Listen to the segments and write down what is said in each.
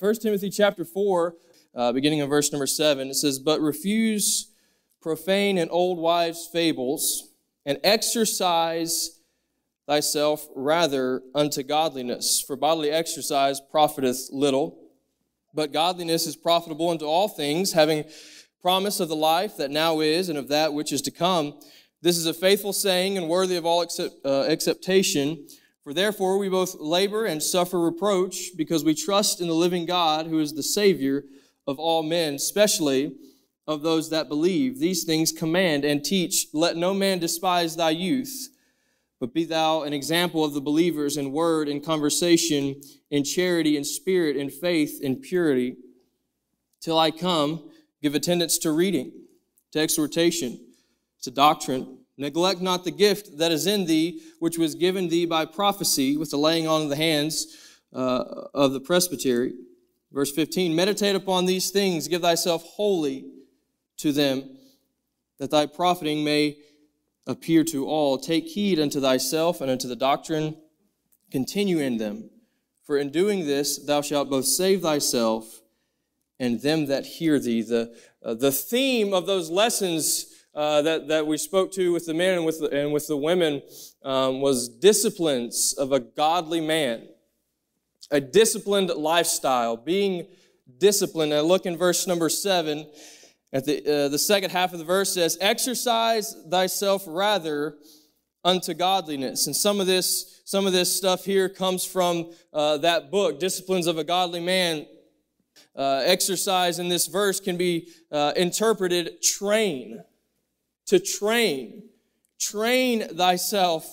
1 Timothy chapter 4, uh, beginning in verse number 7, it says, But refuse profane and old wives' fables, and exercise thyself rather unto godliness. For bodily exercise profiteth little, but godliness is profitable unto all things, having promise of the life that now is and of that which is to come. This is a faithful saying and worthy of all accept, uh, acceptation. For therefore we both labor and suffer reproach, because we trust in the living God, who is the Savior of all men, especially of those that believe. These things command and teach. Let no man despise thy youth, but be thou an example of the believers in word, in conversation, in charity, in spirit, in faith, in purity. Till I come, give attendance to reading, to exhortation, to doctrine. Neglect not the gift that is in thee, which was given thee by prophecy, with the laying on of the hands uh, of the presbytery. Verse 15 Meditate upon these things, give thyself wholly to them, that thy profiting may appear to all. Take heed unto thyself and unto the doctrine, continue in them. For in doing this, thou shalt both save thyself and them that hear thee. The, uh, the theme of those lessons uh, that, that we spoke to with the men and with the, and with the women um, was disciplines of a godly man, a disciplined lifestyle, being disciplined. I look in verse number seven. At the, uh, the second half of the verse says, Exercise thyself rather unto godliness. And some of this, some of this stuff here comes from uh, that book, Disciplines of a Godly Man. Uh, exercise in this verse can be uh, interpreted train, to train. Train thyself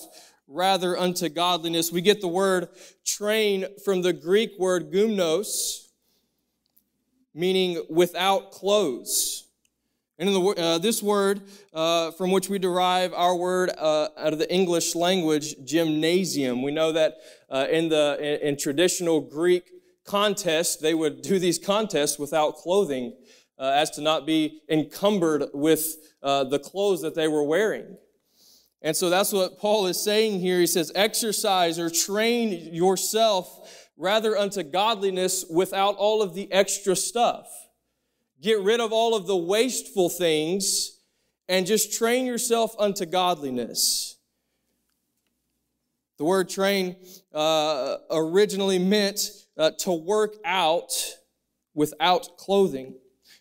rather unto godliness. We get the word train from the Greek word gumnos, meaning without clothes. And in the, uh, this word, uh, from which we derive our word uh, out of the English language, gymnasium, we know that uh, in the in, in, traditional Greek contests, they would do these contests without clothing, uh, as to not be encumbered with uh, the clothes that they were wearing. And so that's what Paul is saying here. He says, "Exercise or train yourself rather unto godliness without all of the extra stuff." Get rid of all of the wasteful things and just train yourself unto godliness. The word train uh, originally meant uh, to work out without clothing.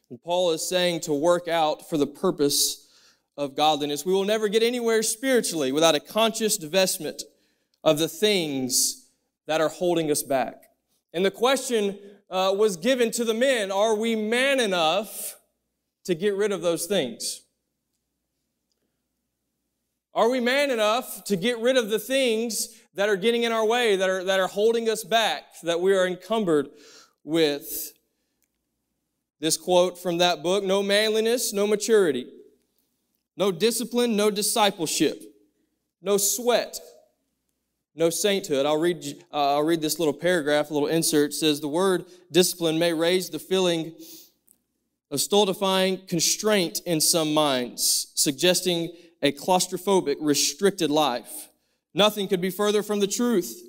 And Paul is saying to work out for the purpose of godliness. We will never get anywhere spiritually without a conscious divestment of the things that are holding us back. And the question uh, was given to the men. Are we man enough to get rid of those things? Are we man enough to get rid of the things that are getting in our way, that are, that are holding us back, that we are encumbered with? This quote from that book no manliness, no maturity, no discipline, no discipleship, no sweat, no sainthood. I'll read, uh, I'll read this little paragraph, a little insert. It says, The word discipline may raise the feeling of stultifying constraint in some minds, suggesting a claustrophobic, restricted life. Nothing could be further from the truth.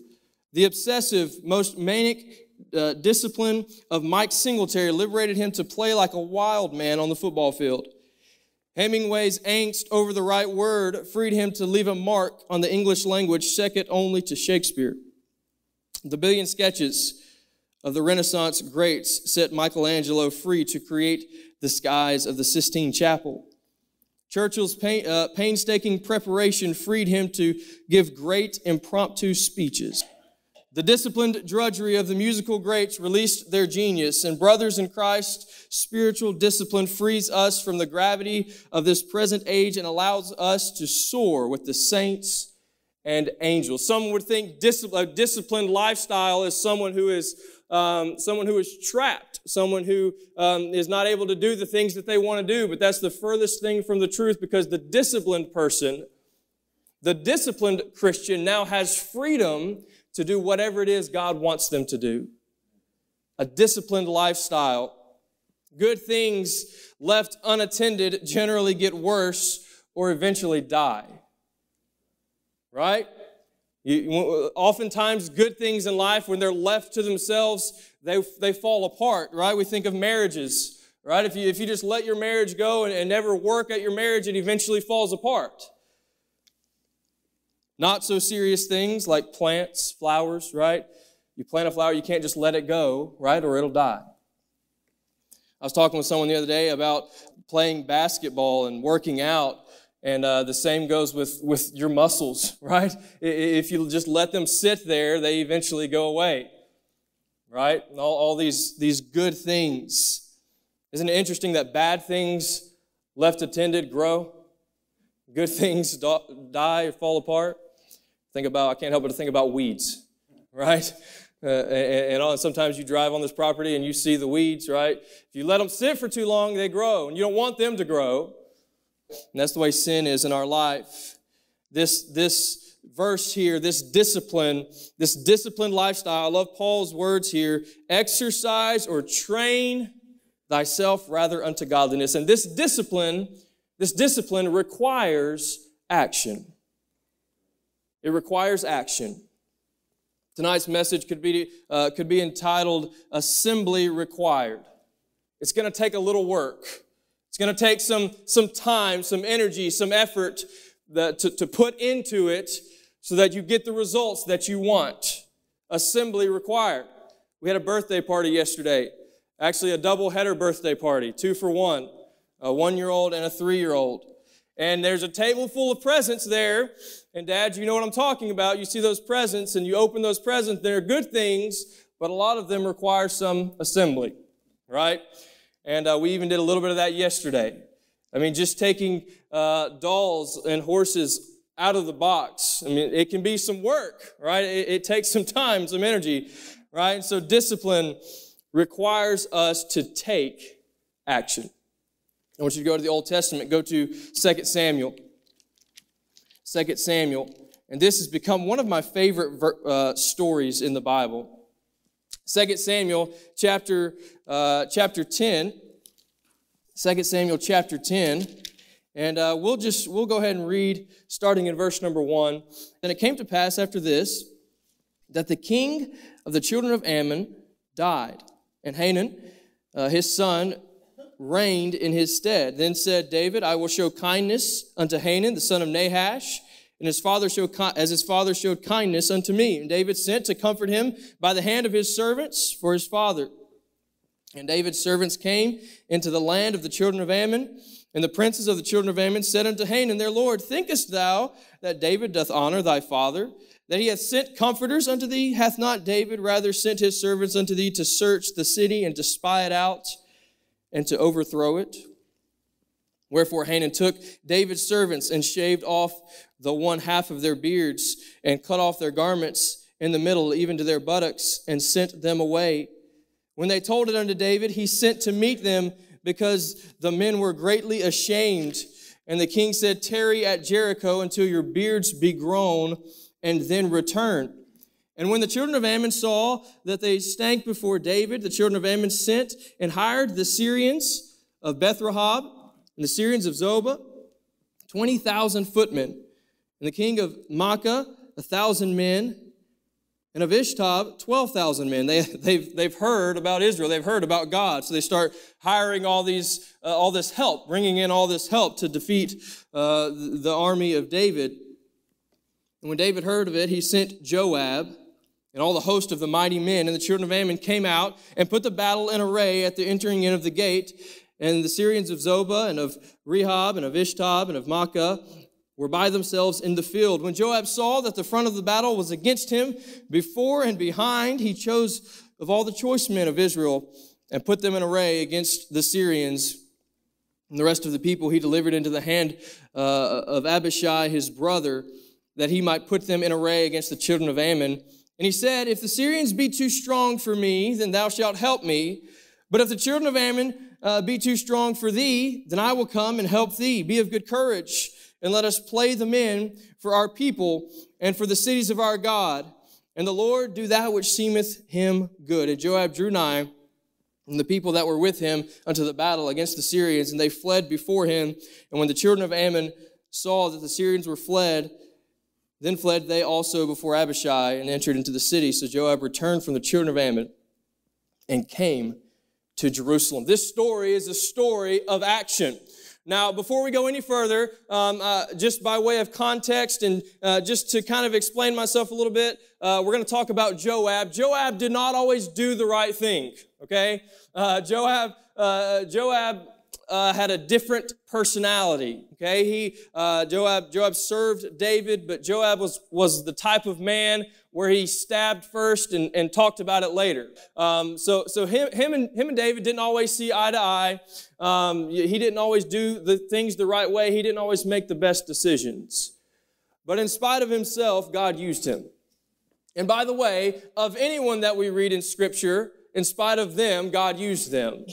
The obsessive, most manic uh, discipline of Mike Singletary liberated him to play like a wild man on the football field. Hemingway's angst over the right word freed him to leave a mark on the English language second only to Shakespeare. The billion sketches of the Renaissance greats set Michelangelo free to create the skies of the Sistine Chapel. Churchill's pain, uh, painstaking preparation freed him to give great impromptu speeches. The disciplined drudgery of the musical greats released their genius, and brothers in Christ, spiritual discipline frees us from the gravity of this present age and allows us to soar with the saints and angels. Some would think a disciplined lifestyle is someone who is um, someone who is trapped, someone who um, is not able to do the things that they want to do. But that's the furthest thing from the truth because the disciplined person, the disciplined Christian now has freedom to do whatever it is God wants them to do. A disciplined lifestyle. Good things left unattended generally get worse or eventually die. Right? You, oftentimes, good things in life, when they're left to themselves, they, they fall apart, right? We think of marriages, right? If you, if you just let your marriage go and, and never work at your marriage, it eventually falls apart. Not so serious things like plants, flowers, right? You plant a flower, you can't just let it go, right? Or it'll die. I was talking with someone the other day about playing basketball and working out and uh, the same goes with, with your muscles, right? If you just let them sit there, they eventually go away, right? All, all these, these good things. Isn't it interesting that bad things left attended grow? Good things die or fall apart? Think about, I can't help but think about weeds, right? Uh, and, and, sometimes you drive on this property and you see the weeds, right? If you let them sit for too long, they grow, and you don't want them to grow. And that's the way sin is in our life. This, this verse here, this discipline, this disciplined lifestyle, I love Paul's words here exercise or train thyself rather unto godliness. And this discipline, this discipline requires action. It requires action. Tonight's message could be, uh, could be entitled Assembly Required. It's going to take a little work. It's going to take some, some time, some energy, some effort that, to, to put into it so that you get the results that you want. Assembly required. We had a birthday party yesterday. Actually, a double header birthday party, two for one, a one year old and a three year old. And there's a table full of presents there. And dad, you know what I'm talking about. You see those presents and you open those presents. They're good things, but a lot of them require some assembly, right? And uh, we even did a little bit of that yesterday. I mean, just taking uh, dolls and horses out of the box. I mean, it can be some work, right? It, it takes some time, some energy, right? And so discipline requires us to take action. I want you to go to the Old Testament, go to 2 Samuel. 2 Samuel. And this has become one of my favorite uh, stories in the Bible. 2 Samuel chapter, uh, chapter 10. 2 Samuel chapter 10. And uh, we'll just, we'll go ahead and read starting in verse number 1. Then it came to pass after this that the king of the children of Ammon died, and Hanan, uh, his son, reigned in his stead. Then said David, I will show kindness unto Hanan, the son of Nahash, and his father showed, as his father showed kindness unto me. And David sent to comfort him by the hand of his servants for his father. And David's servants came into the land of the children of Ammon. And the princes of the children of Ammon said unto Hanan their Lord, Thinkest thou that David doth honor thy father? That he hath sent comforters unto thee? Hath not David rather sent his servants unto thee to search the city and to spy it out and to overthrow it? Wherefore Hanan took David's servants and shaved off the one half of their beards and cut off their garments in the middle, even to their buttocks, and sent them away. When they told it unto David, he sent to meet them because the men were greatly ashamed. And the king said, Tarry at Jericho until your beards be grown, and then return. And when the children of Ammon saw that they stank before David, the children of Ammon sent and hired the Syrians of Beth Rehob and the Syrians of Zobah, 20,000 footmen and the king of a thousand men, and of Ishtob, 12,000 men. They, they've, they've heard about Israel. They've heard about God. So they start hiring all, these, uh, all this help, bringing in all this help to defeat uh, the army of David. And when David heard of it, he sent Joab and all the host of the mighty men. And the children of Ammon came out and put the battle in array at the entering in of the gate. And the Syrians of Zobah and of Rehob and of Ishtob and of Maacah were by themselves in the field. When Joab saw that the front of the battle was against him, before and behind, he chose of all the choice men of Israel and put them in array against the Syrians. And the rest of the people he delivered into the hand uh, of Abishai, his brother, that he might put them in array against the children of Ammon. And he said, If the Syrians be too strong for me, then thou shalt help me. But if the children of Ammon uh, be too strong for thee, then I will come and help thee. Be of good courage, and let us play the men for our people and for the cities of our God. And the Lord do that which seemeth him good. And Joab drew nigh, and the people that were with him unto the battle against the Syrians, and they fled before him. And when the children of Ammon saw that the Syrians were fled, then fled they also before Abishai and entered into the city. So Joab returned from the children of Ammon and came to Jerusalem. This story is a story of action. Now, before we go any further, um, uh, just by way of context and uh, just to kind of explain myself a little bit, uh, we're going to talk about Joab. Joab did not always do the right thing, okay? Uh, Joab, uh, Joab uh, had a different personality. Okay, he uh, Joab Joab served David, but Joab was was the type of man where he stabbed first and, and talked about it later. Um, so so him him and him and David didn't always see eye to eye. Um, he didn't always do the things the right way. He didn't always make the best decisions. But in spite of himself, God used him. And by the way, of anyone that we read in Scripture, in spite of them, God used them.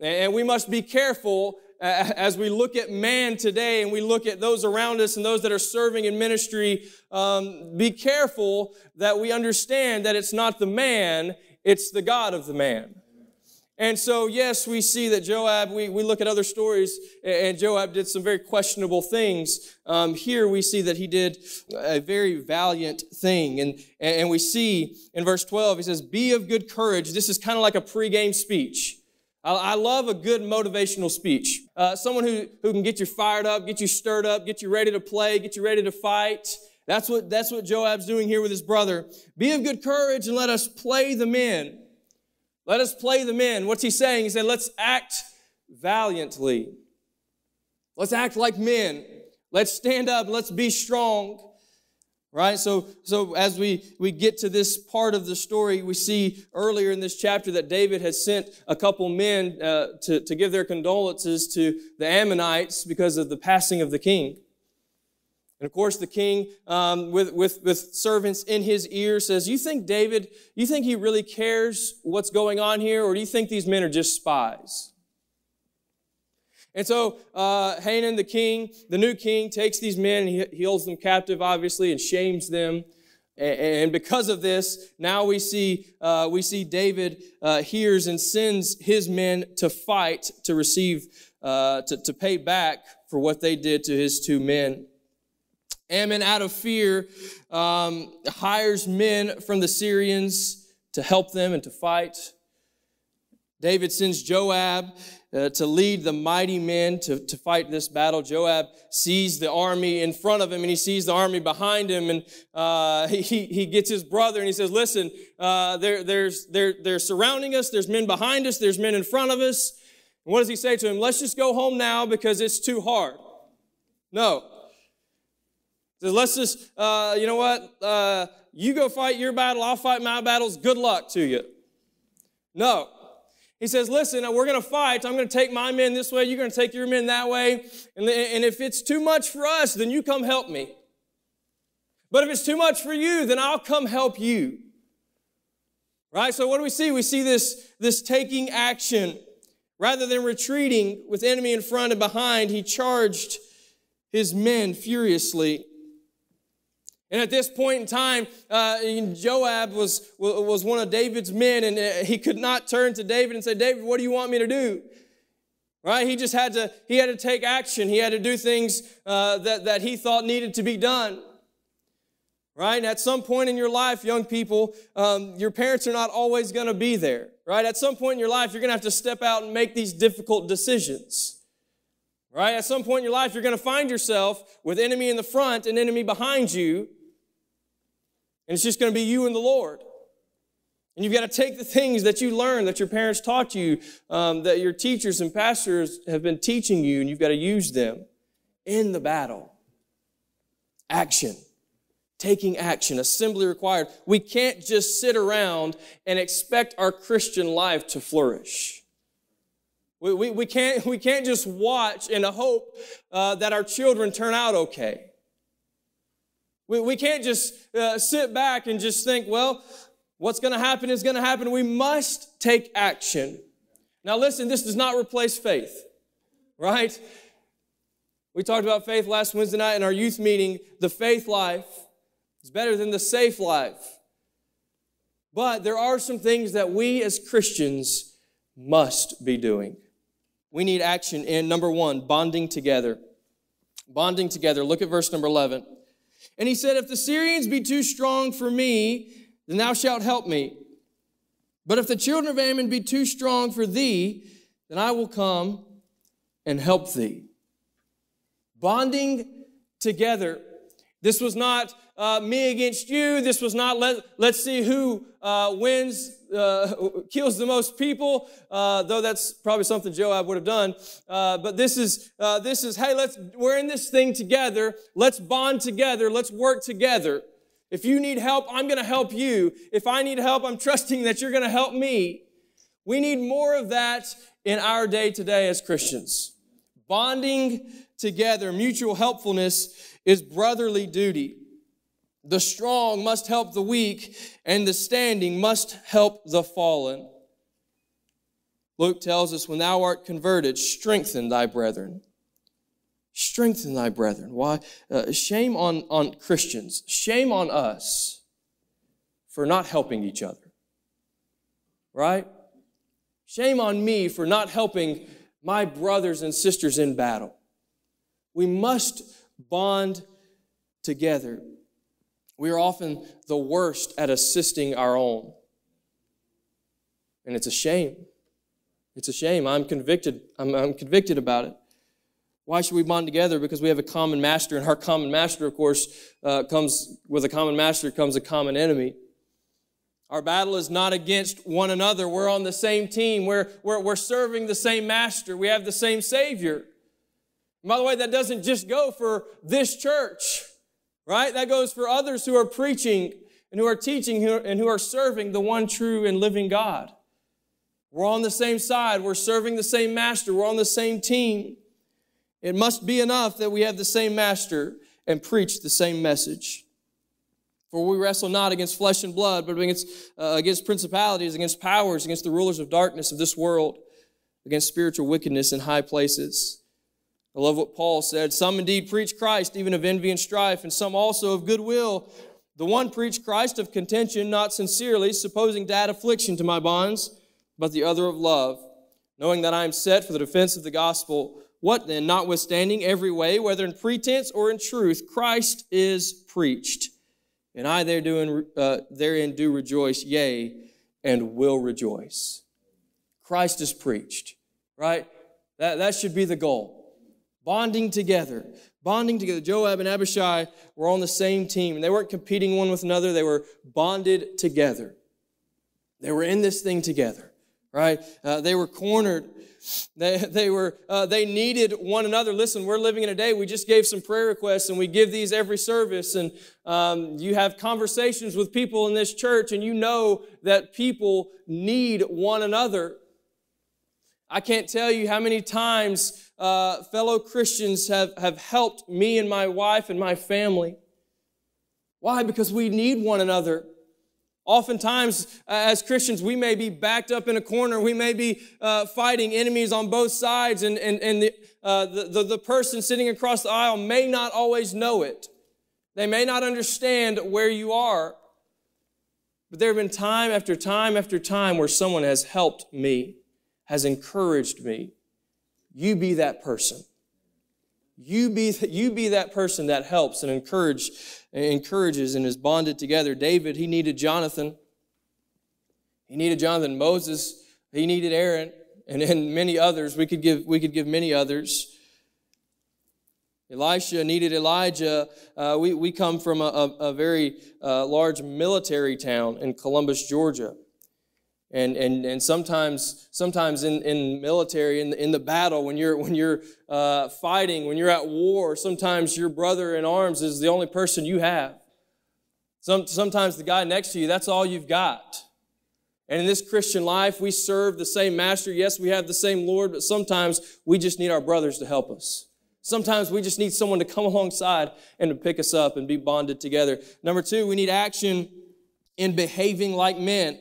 And we must be careful as we look at man today and we look at those around us and those that are serving in ministry, um, be careful that we understand that it's not the man, it's the God of the man. And so, yes, we see that Joab, we, we look at other stories, and Joab did some very questionable things. Um, here we see that he did a very valiant thing. And, and we see in verse 12, he says, Be of good courage. This is kind of like a pregame speech. I, love a good motivational speech. Uh, someone who, who can get you fired up, get you stirred up, get you ready to play, get you ready to fight. That's what, that's what Joab's doing here with his brother. Be of good courage and let us play the men. Let us play the men. What's he saying? He said, let's act valiantly. Let's act like men. Let's stand up. Let's be strong right? So so as we we get to this part of the story we see earlier in this chapter that david has sent a couple men uh, to, to give their condolences to the ammonites because of the passing of the king. And of course the king um, with, with, with servants in his ear says you think david you think he really cares what's going on here or do you think these men are just spies and so uh, Hanan, the king, the new king, takes these men and he, holds them captive, obviously, and shames them. And because of this, now we see uh, we see David uh, hears and sends his men to fight to receive uh, to, to pay back for what they did to his two men. Ammon, out of fear, um, hires men from the Syrians to help them and to fight. David sends Joab uh, to lead the mighty men to, to fight this battle. Joab sees the army in front of him and he sees the army behind him and uh, he, he gets his brother and he says, listen, uh, they're, they're, they're surrounding us. There's men behind us. There's men in front of us. And what does he say to him? Let's just go home now because it's too hard. No. He says, let's just, uh, you know what? Uh, you go fight your battle. I'll fight my battles. Good luck to you. No. He says, Listen, uh, we're going to fight. I'm going to take my men this way. You're going to take your men that way. And, and if it's too much for us, then you come help me. But if it's too much for you, then I'll come help you. Right? So what do we see? We see this, this taking action. Rather than retreating with enemy in front and behind, he charged his men furiously. And at this point in time, uh, Joab was, was one of David's men, and uh, he could not turn to David and say, David, what do you want me to do? Right? He just had to, he had to take action. He had to do things uh, that, that he thought needed to be done. Right? And at some point in your life, young people, um, your parents are not always going to be there. Right? At some point in your life, you're going to have to step out and make these difficult decisions. Right? At some point in your life, you're going to find yourself with enemy in the front and enemy behind you. And it's just going to be you and the Lord. And you've got to take the things that you learned, that your parents taught you, um, that your teachers and pastors have been teaching you, and you've got to use them in the battle. Action. Taking action, assembly required. We can't just sit around and expect our Christian life to flourish. We, we, we, can't, we can't just watch and hope uh, that our children turn out okay. We, we can't just uh, sit back and just think, well, what's going to happen is going to happen. We must take action. Now, listen, this does not replace faith, right? We talked about faith last Wednesday night in our youth meeting. The faith life is better than the safe life. But there are some things that we as Christians must be doing. We need action in number one, bonding together. Bonding together. Look at verse number 11. And he said, If the Syrians be too strong for me, then thou shalt help me. But if the children of Ammon be too strong for thee, then I will come and help thee. Bonding together. This was not uh, me against you. This was not let, let's see who uh, wins, uh, kills the most people, uh, though that's probably something Joab would have done. Uh, but this is, uh, this is, hey, let's, we're in this thing together. Let's bond together. Let's work together. If you need help, I'm going to help you. If I need help, I'm trusting that you're going to help me. We need more of that in our day today as Christians. Bonding together, mutual helpfulness is brotherly duty. The strong must help the weak, and the standing must help the fallen. Luke tells us, when thou art converted, strengthen thy brethren. Strengthen thy brethren. Why? Uh, shame on, on Christians. Shame on us for not helping each other. Right? Shame on me for not helping my brothers and sisters in battle. We must bond together. We are often the worst at assisting our own. And it's a shame. It's a shame. I'm convicted. I'm, I'm, convicted about it. Why should we bond together? Because we have a common master, and our common master, of course, uh, comes with a common master comes a common enemy. Our battle is not against one another. We're on the same team. We're, we're, we're serving the same master. We have the same Savior. By the way, that doesn't just go for this church right? That goes for others who are preaching and who are teaching and who are serving the one true and living God. We're on the same side. We're serving the same master. We're on the same team. It must be enough that we have the same master and preach the same message. For we wrestle not against flesh and blood, but against, uh, against principalities, against powers, against the rulers of darkness of this world, against spiritual wickedness in high places. I love what Paul said. Some indeed preach Christ, even of envy and strife, and some also of goodwill. The one preached Christ of contention, not sincerely, supposing to add affliction to my bonds, but the other of love, knowing that I am set for the defense of the gospel. What then? Notwithstanding every way, whether in pretense or in truth, Christ is preached. And I therein, uh, therein do rejoice, yea, and will rejoice. Christ is preached, right? That, that should be the goal bonding together. Bonding together. Joab and Abishai were on the same team, and they weren't competing one with another, they were bonded together. They were in this thing together, right? Uh, they were cornered. They, they were uh, they needed one another. Listen, we're living in a day. We just gave some prayer requests, and we give these every service. And um, you have conversations with people in this church, and you know that people need one another. I can't tell you how many times uh, fellow Christians have, have helped me and my wife and my family. Why? Because we need one another. Oftentimes, as Christians, we may be backed up in a corner. We may be uh, fighting enemies on both sides, and, and, and the, uh, the, the, the person sitting across the aisle may not always know it. They may not understand where you are. But there have been time after time after time where someone has helped me, has encouraged me, you be that person. You be, you be that person that helps and encourage, encourages and is bonded together. David, he needed Jonathan. He needed Jonathan. Moses, he needed Aaron, and, and many others. We could give, we could give many others. Elisha needed Elijah. Uh, we, we come from a, a, a very uh, large military town in Columbus, Georgia. And, and, and sometimes, sometimes in, in military, in the, in the battle, when you're, when you're uh, fighting, when you're at war, sometimes your brother in arms is the only person you have. Some, sometimes the guy next to you, that's all you've got. And in this Christian life, we serve the same master. Yes, we have the same Lord, but sometimes we just need our brothers to help us. Sometimes we just need someone to come alongside and to pick us up and be bonded together. Number two, we need action in behaving like men.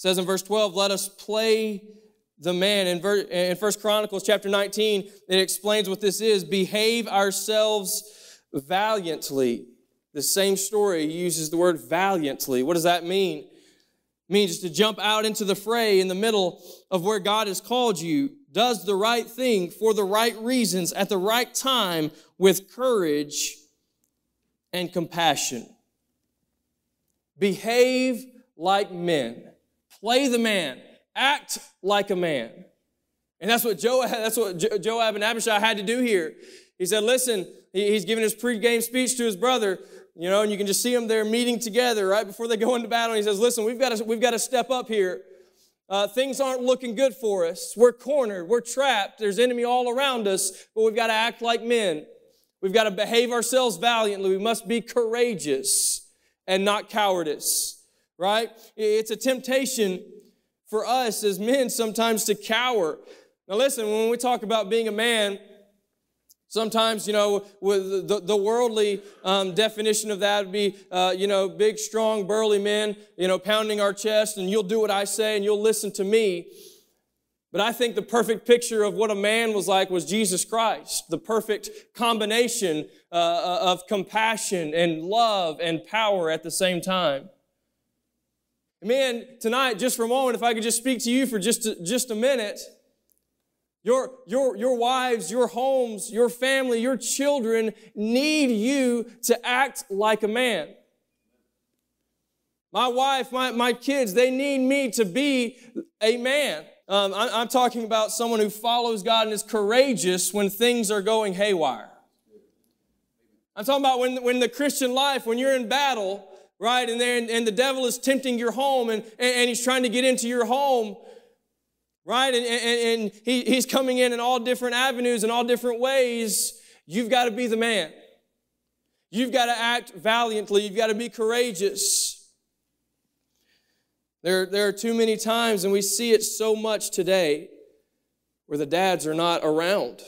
Says in verse 12, let us play the man. In, ver- in 1 Chronicles chapter 19, it explains what this is. Behave ourselves valiantly. The same story uses the word valiantly. What does that mean? It means to jump out into the fray in the middle of where God has called you, does the right thing for the right reasons at the right time with courage and compassion. Behave like men. Play the man. Act like a man. And that's what Joab, that's what Joab and Abishai had to do here. He said, listen, he's giving his pre-game speech to his brother, you know, and you can just see them there meeting together right before they go into battle. He says, listen, we've got to, we've got to step up here. Uh, things aren't looking good for us. We're cornered. We're trapped. There's enemy all around us, but we've got to act like men. We've got to behave ourselves valiantly. We must be courageous and not cowardice, right? It's a temptation for us as men sometimes to cower. Now, listen, when we talk about being a man, Sometimes, you know, with the, the worldly um, definition of that would be, uh, you know, big, strong, burly men, you know, pounding our chest, and you'll do what I say and you'll listen to me. But I think the perfect picture of what a man was like was Jesus Christ, the perfect combination uh, uh of compassion and love and power at the same time. Man, tonight, just for a moment, if I could just speak to you for just a, just a minute, your, your, your wives, your homes, your family, your children need you to act like a man. My wife, my, my kids, they need me to be a man. Um, I, I'm talking about someone who follows God and is courageous when things are going haywire. I'm talking about when, when the Christian life, when you're in battle, right? And, then, and the devil is tempting your home and, and, and he's trying to get into your home, right? And, and, and he, he's coming in in all different avenues and all different ways. You've got to be the man. You've got to act valiantly. You've got to be courageous. There, there are too many times, and we see it so much today, where the dads are not around,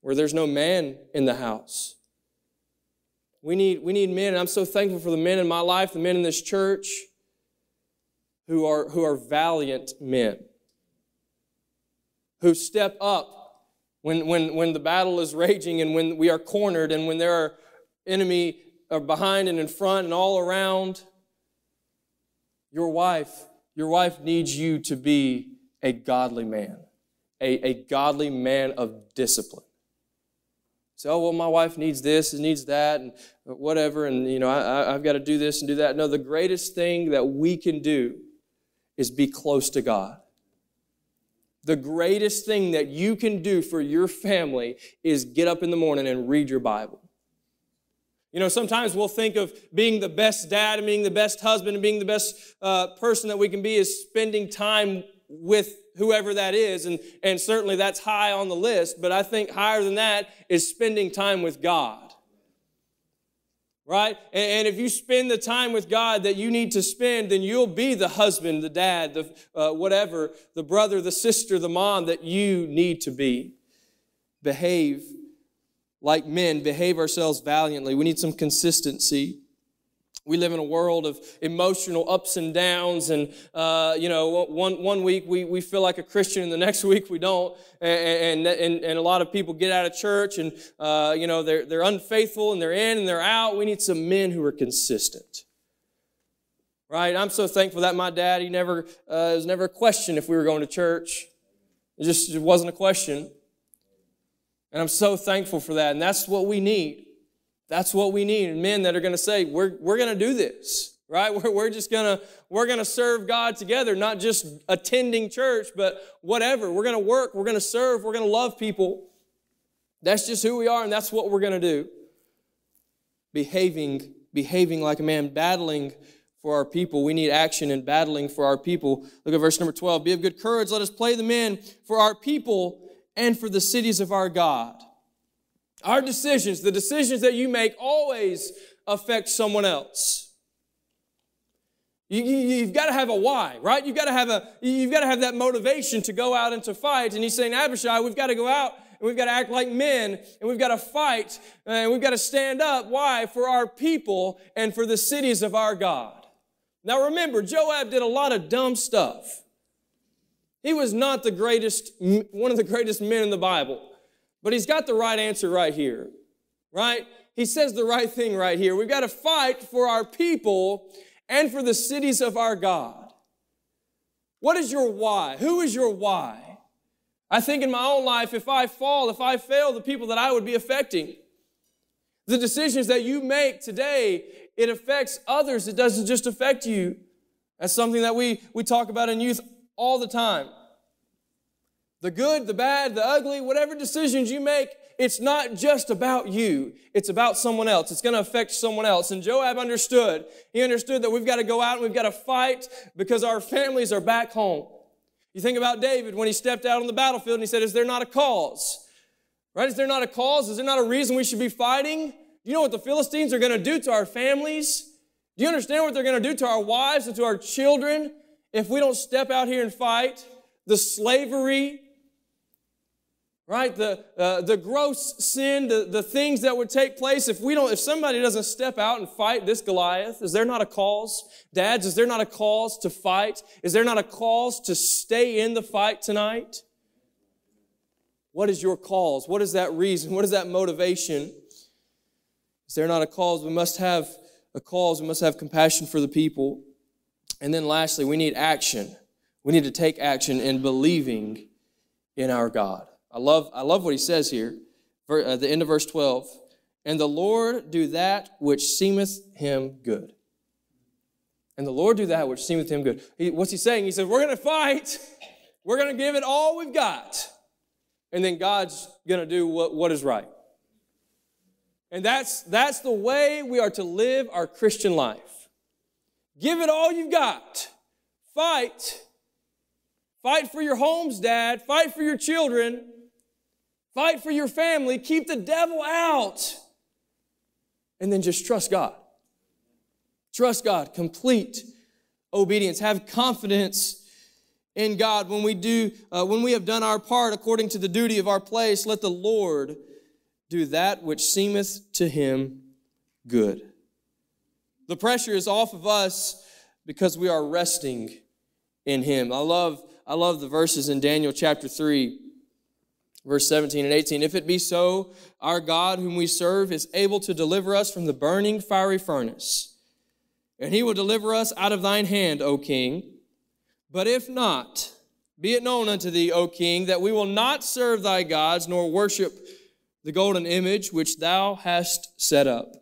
where there's no man in the house. We need, we need men, and I'm so thankful for the men in my life, the men in this church who are, who are valiant men, who step up when, when, when the battle is raging and when we are cornered and when there are enemy are behind and in front and all around. Your wife, your wife needs you to be a godly man, a, a godly man of discipline. So, oh, well, my wife needs this and needs that and whatever, and, you know, I, I've got to do this and do that. No, the greatest thing that we can do is be close to God. The greatest thing that you can do for your family is get up in the morning and read your Bible. You know, sometimes we'll think of being the best dad and being the best husband and being the best uh, person that we can be is spending time with whoever that is. And, and certainly that's high on the list, but I think higher than that is spending time with God. Right? And, and if you spend the time with God that you need to spend, then you'll be the husband, the dad, the uh, whatever, the brother, the sister, the mom that you need to be. Behave like men, behave ourselves valiantly. We need some consistency. We live in a world of emotional ups and downs, and uh, you know, one one week we, we feel like a Christian, and the next week we don't. And and, and a lot of people get out of church, and uh, you know, they're they're unfaithful, and they're in and they're out. We need some men who are consistent, right? I'm so thankful that my dad he never uh, was never a question if we were going to church. It just it wasn't a question, and I'm so thankful for that. And that's what we need. That's what we need. Men that are going to say, we're, we're going to do this, right? We're, we're just going to, we're going to serve God together, not just attending church, but whatever. We're going to work. We're going to serve. We're going to love people. That's just who we are, and that's what we're going to do. Behaving, behaving like a man, battling for our people. We need action in battling for our people. Look at verse number 12. Be of good courage. Let us play the men for our people and for the cities of our God. Our decisions, the decisions that you make, always affect someone else. You, you, have got to have a why, right? You've got to have a, you've got to have that motivation to go out and to fight. And he's saying, Abishai, we've got to go out and we've got to act like men, and we've got to fight, and we've got to stand up. Why? For our people and for the cities of our God. Now remember, Joab did a lot of dumb stuff. He was not the greatest, one of the greatest men in the Bible, but he's got the right answer right here, right? He says the right thing right here. We've got to fight for our people and for the cities of our God. What is your why? Who is your why? I think in my own life, if I fall, if I fail, the people that I would be affecting. The decisions that you make today, it affects others. It doesn't just affect you. That's something that we, we talk about in youth all the time. The good, the bad, the ugly, whatever decisions you make, it's not just about you. It's about someone else. It's going to affect someone else. And Joab understood. He understood that we've got to go out and we've got to fight because our families are back home. You think about David when he stepped out on the battlefield and he said, Is there not a cause? Right? Is there not a cause? Is there not a reason we should be fighting? Do you know what the Philistines are going to do to our families? Do you understand what they're going to do to our wives and to our children if we don't step out here and fight? The slavery, right? The uh, the gross sin the, the things that would take place if we don't if somebody doesn't step out and fight this goliath is there not a cause? Dads is there not a cause to fight? Is there not a cause to stay in the fight tonight? What is your cause? What is that reason? What is that motivation? Is there not a cause? We must have a cause. We must have compassion for the people. And then lastly we need action. We need to take action in believing in our god I love, I love what he says here, uh, the end of verse 12. And the Lord do that which seemeth him good. And the Lord do that which seemeth him good. He, what's he saying? He said, We're going to fight. We're going to give it all we've got. And then God's going to do what, what is right. And that's, that's the way we are to live our Christian life. Give it all you've got. Fight. Fight for your homes, Dad. Fight for your children. Fight for your family. Keep the devil out. And then just trust God. Trust God. Complete obedience. Have confidence in God. When we do, uh, when we have done our part according to the duty of our place, let the Lord do that which seemeth to him good. The pressure is off of us because we are resting in him. I love, I love the verses in Daniel chapter 3 Verse 17 and 18 If it be so, our God, whom we serve, is able to deliver us from the burning fiery furnace, and he will deliver us out of thine hand, O king. But if not, be it known unto thee, O king, that we will not serve thy gods, nor worship the golden image which thou hast set up.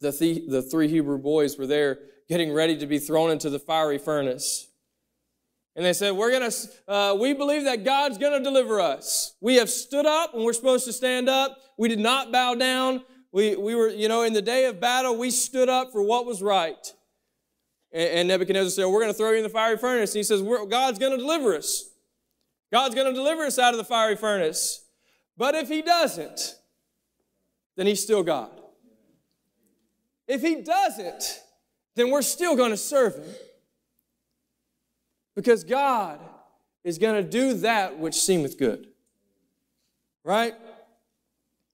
The, th- the three Hebrew boys were there getting ready to be thrown into the fiery furnace. And they said, We're gonna, uh, we believe that God's gonna deliver us. We have stood up and we're supposed to stand up. We did not bow down. We, we were, you know, in the day of battle, we stood up for what was right. And, and Nebuchadnezzar said, We're gonna throw you in the fiery furnace. And he says, God's gonna deliver us. God's gonna deliver us out of the fiery furnace. But if he doesn't, then he's still God. If he doesn't, then we're still gonna serve him. Because God is going to do that which seemeth good. Right?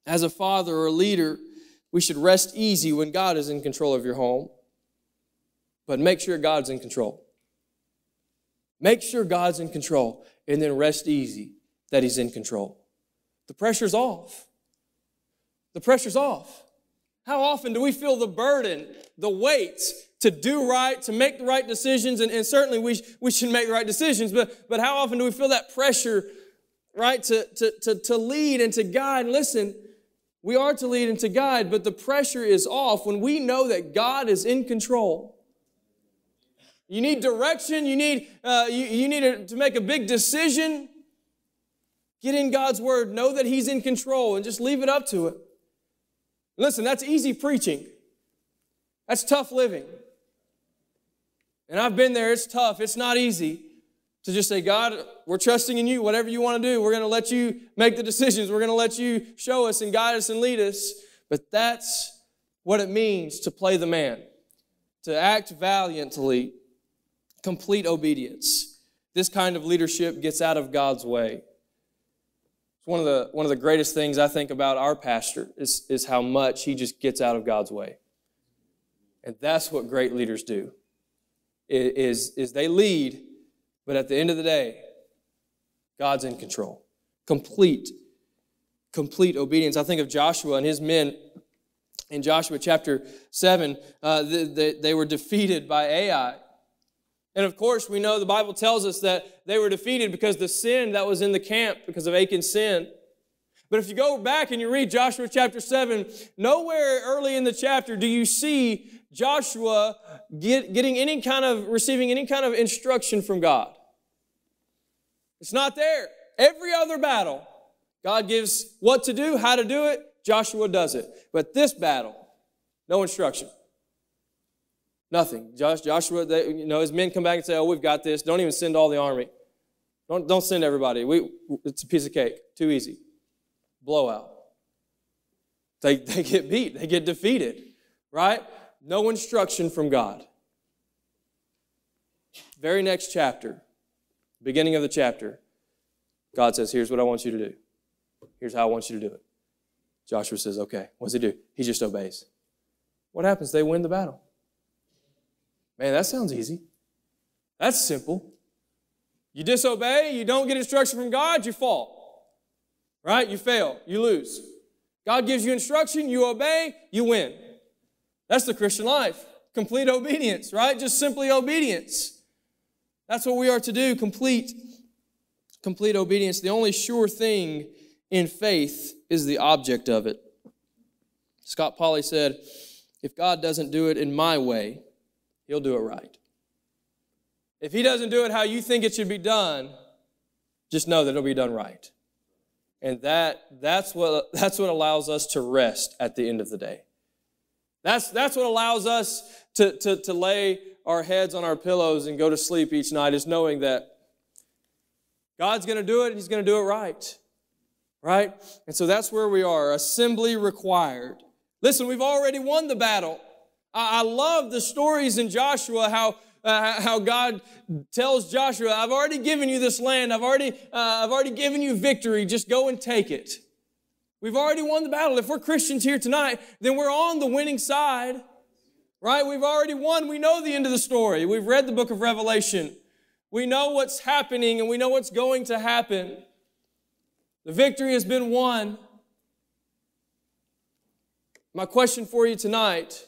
As a father or a leader, we should rest easy when God is in control of your home. But make sure God's in control. Make sure God's in control and then rest easy that He's in control. The pressure's off. The pressure's off. How often do we feel the burden, the weight to do right, to make the right decisions, and, and certainly we, we should make the right decisions, but, but how often do we feel that pressure, right, to, to, to, to lead and to guide? And listen, we are to lead and to guide, but the pressure is off when we know that God is in control. You need direction, you need, uh, you, you need a, to make a big decision. Get in God's word, know that He's in control, and just leave it up to it. Listen, that's easy preaching. That's tough living. And I've been there, it's tough, it's not easy to just say, God, we're trusting in you. Whatever you want to do, we're going to let you make the decisions. We're going to let you show us and guide us and lead us. But that's what it means to play the man, to act valiantly, complete obedience. This kind of leadership gets out of God's way. It's one of the one of the greatest things I think about our pastor is, is how much he just gets out of God's way. And that's what great leaders do. Is, is they lead, but at the end of the day, God's in control. Complete, complete obedience. I think of Joshua and his men in Joshua chapter 7. Uh, they, they, they were defeated by Ai. And of course, we know the Bible tells us that they were defeated because the sin that was in the camp, because of Achan's sin. But if you go back and you read Joshua chapter 7, nowhere early in the chapter do you see Joshua get, getting any kind of, receiving any kind of instruction from God. It's not there. Every other battle, God gives what to do, how to do it, Joshua does it. But this battle, no instruction. Nothing. Josh, Joshua, they, you know, his men come back and say, "Oh, we've got this. Don't even send all the army. Don't, don't send everybody. We, it's a piece of cake. Too easy. Blowout. They, they get beat. They get defeated. Right? No instruction from God. Very next chapter, beginning of the chapter, God says, "Here's what I want you to do. Here's how I want you to do it." Joshua says, "Okay." What does he do? He just obeys. What happens? They win the battle. Man, that sounds easy. That's simple. You disobey, you don't get instruction from God, you fall. Right? You fail, you lose. God gives you instruction, you obey, you win. That's the Christian life. Complete obedience, right? Just simply obedience. That's what we are to do, complete complete obedience. The only sure thing in faith is the object of it. Scott Pauley said, if God doesn't do it in my way, He'll do it right. If He doesn't do it how you think it should be done, just know that it'll be done right. And that, that's, what, that's what allows us to rest at the end of the day. That's, that's what allows us to, to, to lay our heads on our pillows and go to sleep each night is knowing that God's going to do it and He's going to do it right. Right? And so that's where we are. Assembly required. Listen, we've already won the battle. I, love the stories in Joshua how uh, how God tells Joshua, "I've already given you this land. I've already uh, I've already given you victory. Just go and take it." We've already won the battle. If we're Christians here tonight, then we're on the winning side. Right? We've already won. We know the end of the story. We've read the book of Revelation. We know what's happening and we know what's going to happen. The victory has been won. My question for you tonight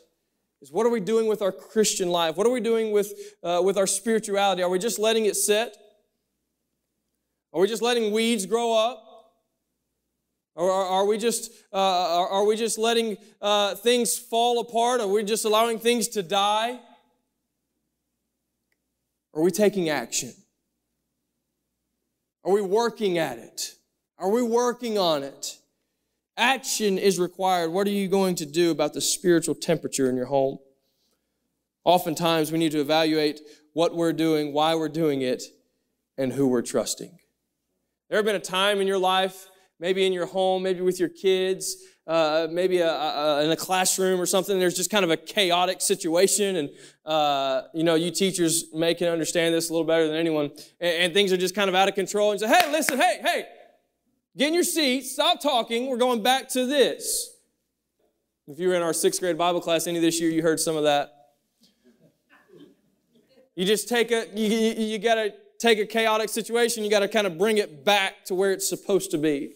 is what are we doing with our Christian life? What are we doing with, uh, with our spirituality? Are we just letting it sit? Are we just letting weeds grow up? Or are, we just uh, are, we just letting uh, things fall apart? Are we just allowing things to die? Are we taking action? Are we working at it? Are we working on it? Action is required. What are you going to do about the spiritual temperature in your home? Oftentimes, we need to evaluate what we're doing, why we're doing it, and who we're trusting. There have been a time in your life, maybe in your home, maybe with your kids, uh, maybe a, a, in a classroom or something. There's just kind of a chaotic situation, and uh, you know, you teachers may can understand this a little better than anyone. And, and things are just kind of out of control. And say, "Hey, listen, hey, hey, Get in your seat, stop talking. We're going back to this. If you were in our sixth grade Bible class any this year, you heard some of that. You just take a, you, you, you got to take a chaotic situation, you got to kind of bring it back to where it's supposed to be.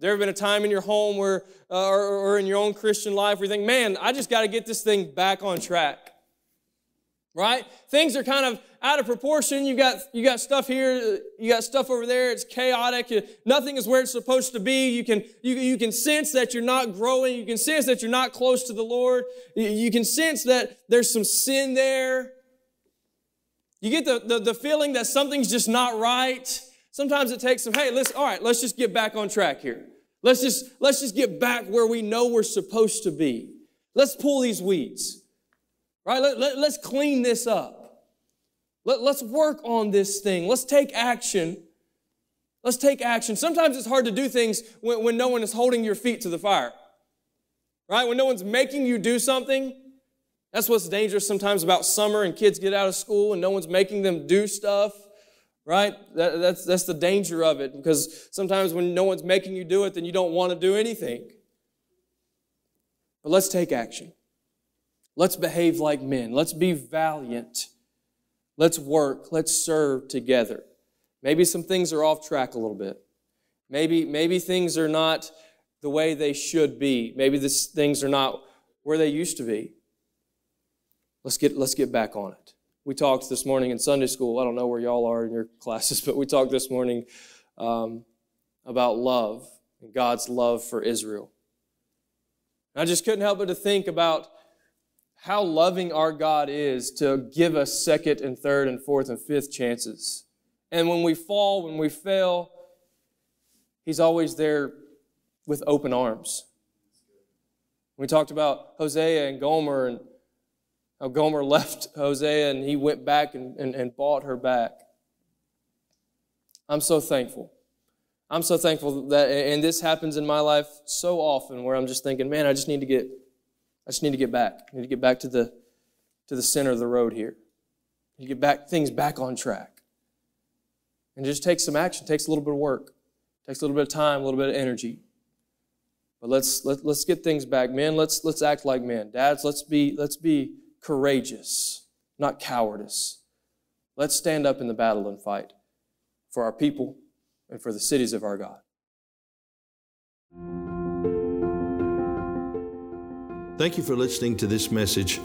There have been a time in your home where, uh, or, or in your own Christian life where you think, man, I just got to get this thing back on track right? Things are kind of out of proportion. You got you got stuff here, you got stuff over there. It's chaotic. Nothing is where it's supposed to be. You can you, you can sense that you're not growing. You can sense that you're not close to the Lord. You, you can sense that there's some sin there. You get the, the, the feeling that something's just not right. Sometimes it takes some, hey, let's all right, let's just get back on track here. Let's just let's just get back where we know we're supposed to be. Let's pull these weeds. Right? Let, let, let's clean this up. Let, let's work on this thing. Let's take action. Let's take action. Sometimes it's hard to do things when, when no one is holding your feet to the fire. Right? When no one's making you do something. That's what's dangerous sometimes about summer and kids get out of school and no one's making them do stuff. Right? That, that's, that's the danger of it because sometimes when no one's making you do it, then you don't want to do anything. But let's take action. Let's behave like men. Let's be valiant. Let's work. Let's serve together. Maybe some things are off track a little bit. Maybe, maybe things are not the way they should be. Maybe this, things are not where they used to be. Let's get, let's get back on it. We talked this morning in Sunday school. I don't know where y'all are in your classes, but we talked this morning um, about love and God's love for Israel. I just couldn't help but to think about how loving our God is to give us second and third and fourth and fifth chances. And when we fall, when we fail, He's always there with open arms. We talked about Hosea and Gomer and Gomer left Hosea and he went back and, and, and bought her back. I'm so thankful. I'm so thankful that, and this happens in my life so often where I'm just thinking, man, I just need to get, I just need to get back. I need to get back to the, to the center of the road here. You get back things back on track. And just takes some action, takes a little bit of work, takes a little bit of time, a little bit of energy. But let's let, let's get things back, men. Let's let's act like men. Dads, let's be let's be courageous, not cowardice. Let's stand up in the battle and fight for our people and for the cities of our God. Thank you for listening to this message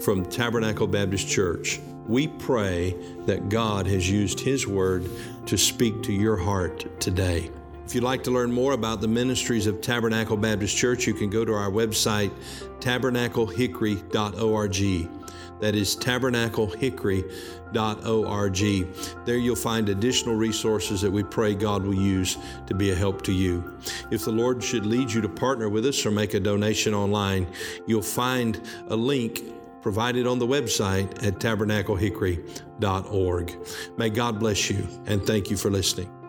from Tabernacle Baptist Church. We pray that God has used His Word to speak to your heart today. If you'd like to learn more about the ministries of Tabernacle Baptist Church, you can go to our website, tabernaclehickory.org. That is tabernaclehickory.org. There you'll find additional resources that we pray God will use to be a help to you. If the Lord should lead you to partner with us or make a donation online, you'll find a link provided on the website at tabernaclehickory.org. May God bless you and thank you for listening.